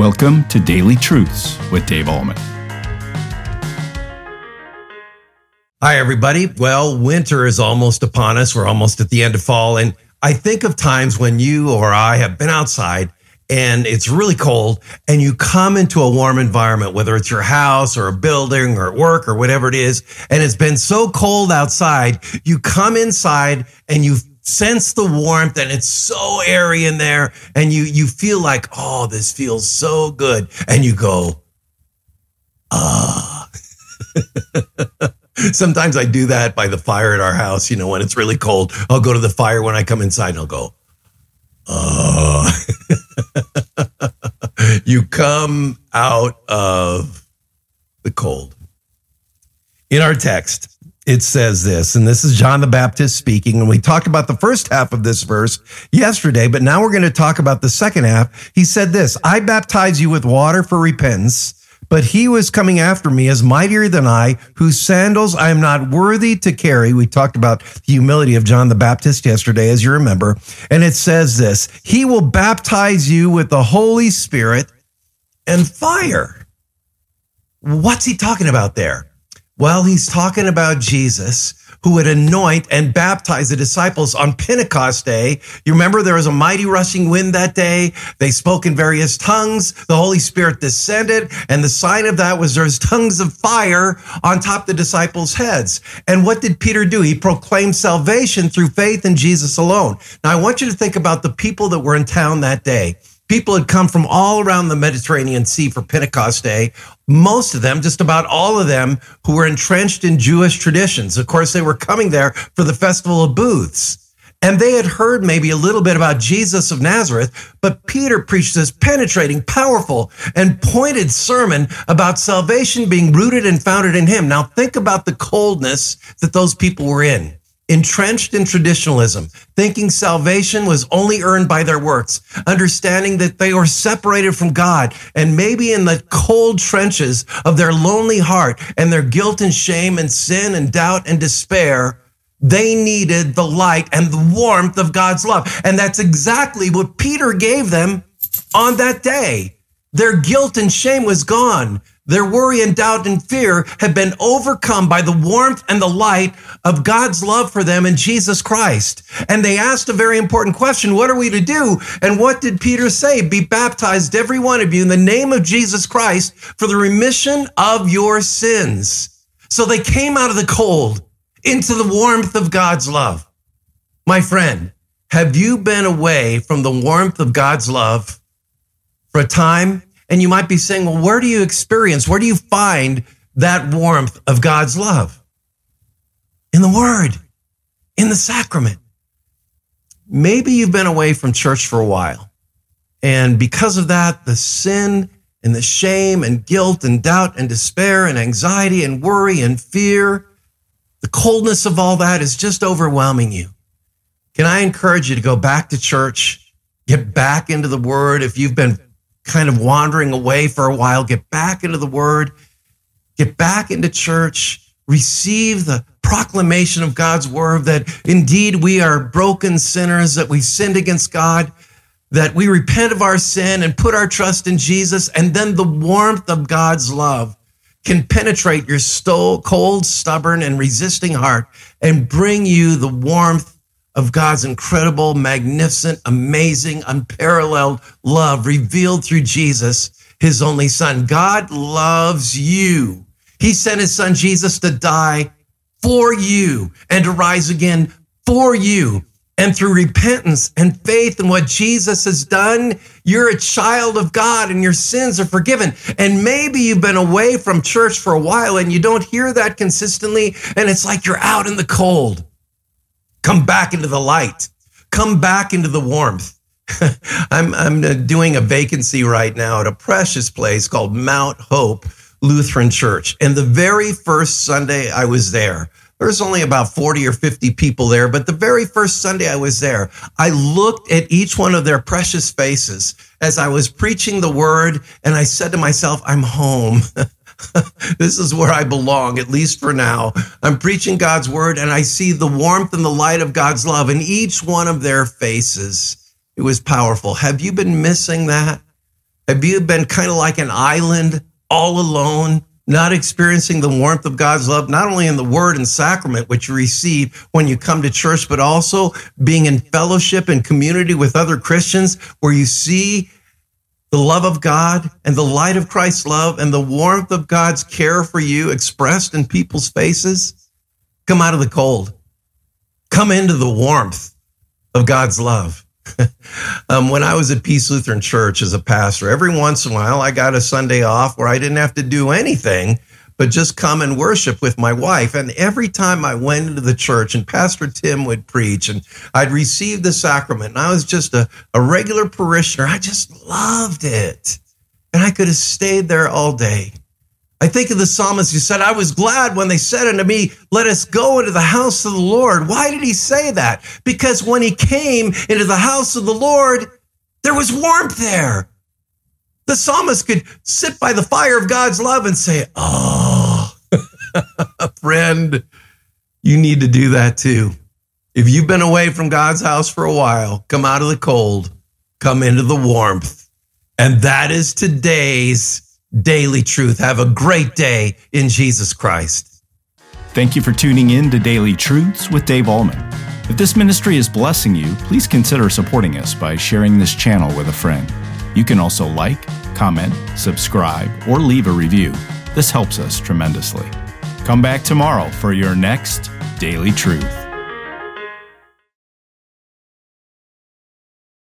Welcome to Daily Truths with Dave Ahlman. Hi, everybody. Well, winter is almost upon us. We're almost at the end of fall. And I think of times when you or I have been outside and it's really cold and you come into a warm environment, whether it's your house or a building or work or whatever it is. And it's been so cold outside. You come inside and you sense the warmth and it's so airy in there and you you feel like oh this feels so good. And you go ah. Sometimes i do that by the fire at our house you know when it's really cold. I'll go to the fire when i come inside and i'll go ah. You come out of the cold. In our text it says this, and this is John the Baptist speaking. And we talked about the first half of this verse yesterday, but now we're going to talk about the second half. He said this I baptize you with water for repentance, but he was coming after me is mightier than I, whose sandals I am not worthy to carry. We talked about the humility of John the Baptist yesterday, as you remember. And it says this He will baptize you with the Holy Spirit and fire. What's he talking about there? Well, he's talking about Jesus who would anoint and baptize the disciples on Pentecost Day. You remember there was a mighty rushing wind that day. They spoke in various tongues. The Holy Spirit descended. And the sign of that was there's tongues of fire on top the disciples' heads. And what did Peter do? He proclaimed salvation through faith in Jesus alone. Now, I want you to think about the people that were in town that day. People had come from all around the Mediterranean Sea for Pentecost Day. Most of them, just about all of them, who were entrenched in Jewish traditions. Of course, they were coming there for the Festival of Booths. And they had heard maybe a little bit about Jesus of Nazareth, but Peter preached this penetrating, powerful, and pointed sermon about salvation being rooted and founded in him. Now think about the coldness that those people were in entrenched in traditionalism, thinking salvation was only earned by their works, understanding that they were separated from God, and maybe in the cold trenches of their lonely heart and their guilt and shame and sin and doubt and despair, they needed the light and the warmth of God's love. And that's exactly what Peter gave them on that day. Their guilt and shame was gone. Their worry and doubt and fear have been overcome by the warmth and the light of God's love for them in Jesus Christ. And they asked a very important question What are we to do? And what did Peter say? Be baptized, every one of you, in the name of Jesus Christ for the remission of your sins. So they came out of the cold into the warmth of God's love. My friend, have you been away from the warmth of God's love for a time? And you might be saying, well, where do you experience, where do you find that warmth of God's love? In the Word, in the sacrament. Maybe you've been away from church for a while. And because of that, the sin and the shame and guilt and doubt and despair and anxiety and worry and fear, the coldness of all that is just overwhelming you. Can I encourage you to go back to church, get back into the Word if you've been kind of wandering away for a while, get back into the word, get back into church, receive the proclamation of God's word that indeed we are broken sinners, that we sinned against God, that we repent of our sin and put our trust in Jesus, and then the warmth of God's love can penetrate your cold, stubborn, and resisting heart and bring you the warmth of God's incredible, magnificent, amazing, unparalleled love revealed through Jesus, his only son. God loves you. He sent his son Jesus to die for you and to rise again for you. And through repentance and faith in what Jesus has done, you're a child of God and your sins are forgiven. And maybe you've been away from church for a while and you don't hear that consistently. And it's like you're out in the cold. Come back into the light. Come back into the warmth. I'm, I'm uh, doing a vacancy right now at a precious place called Mount Hope Lutheran Church. And the very first Sunday I was there, there was only about 40 or 50 people there, but the very first Sunday I was there, I looked at each one of their precious faces as I was preaching the word, and I said to myself, I'm home. this is where I belong, at least for now. I'm preaching God's word and I see the warmth and the light of God's love in each one of their faces. It was powerful. Have you been missing that? Have you been kind of like an island all alone, not experiencing the warmth of God's love, not only in the word and sacrament, which you receive when you come to church, but also being in fellowship and community with other Christians where you see the love of God and the light of Christ's love and the warmth of God's care for you expressed in people's faces? Come out of the cold. Come into the warmth of God's love. um, when I was at Peace Lutheran Church as a pastor, every once in a while I got a Sunday off where I didn't have to do anything but just come and worship with my wife. And every time I went into the church and Pastor Tim would preach and I'd receive the sacrament and I was just a, a regular parishioner, I just loved it. And I could have stayed there all day. I think of the psalmist who said, I was glad when they said unto me, Let us go into the house of the Lord. Why did he say that? Because when he came into the house of the Lord, there was warmth there. The psalmist could sit by the fire of God's love and say, Oh, friend, you need to do that too. If you've been away from God's house for a while, come out of the cold, come into the warmth. And that is today's daily truth. Have a great day in Jesus Christ. Thank you for tuning in to Daily Truths with Dave Ahlman. If this ministry is blessing you, please consider supporting us by sharing this channel with a friend. You can also like, comment, subscribe, or leave a review. This helps us tremendously. Come back tomorrow for your next Daily Truth.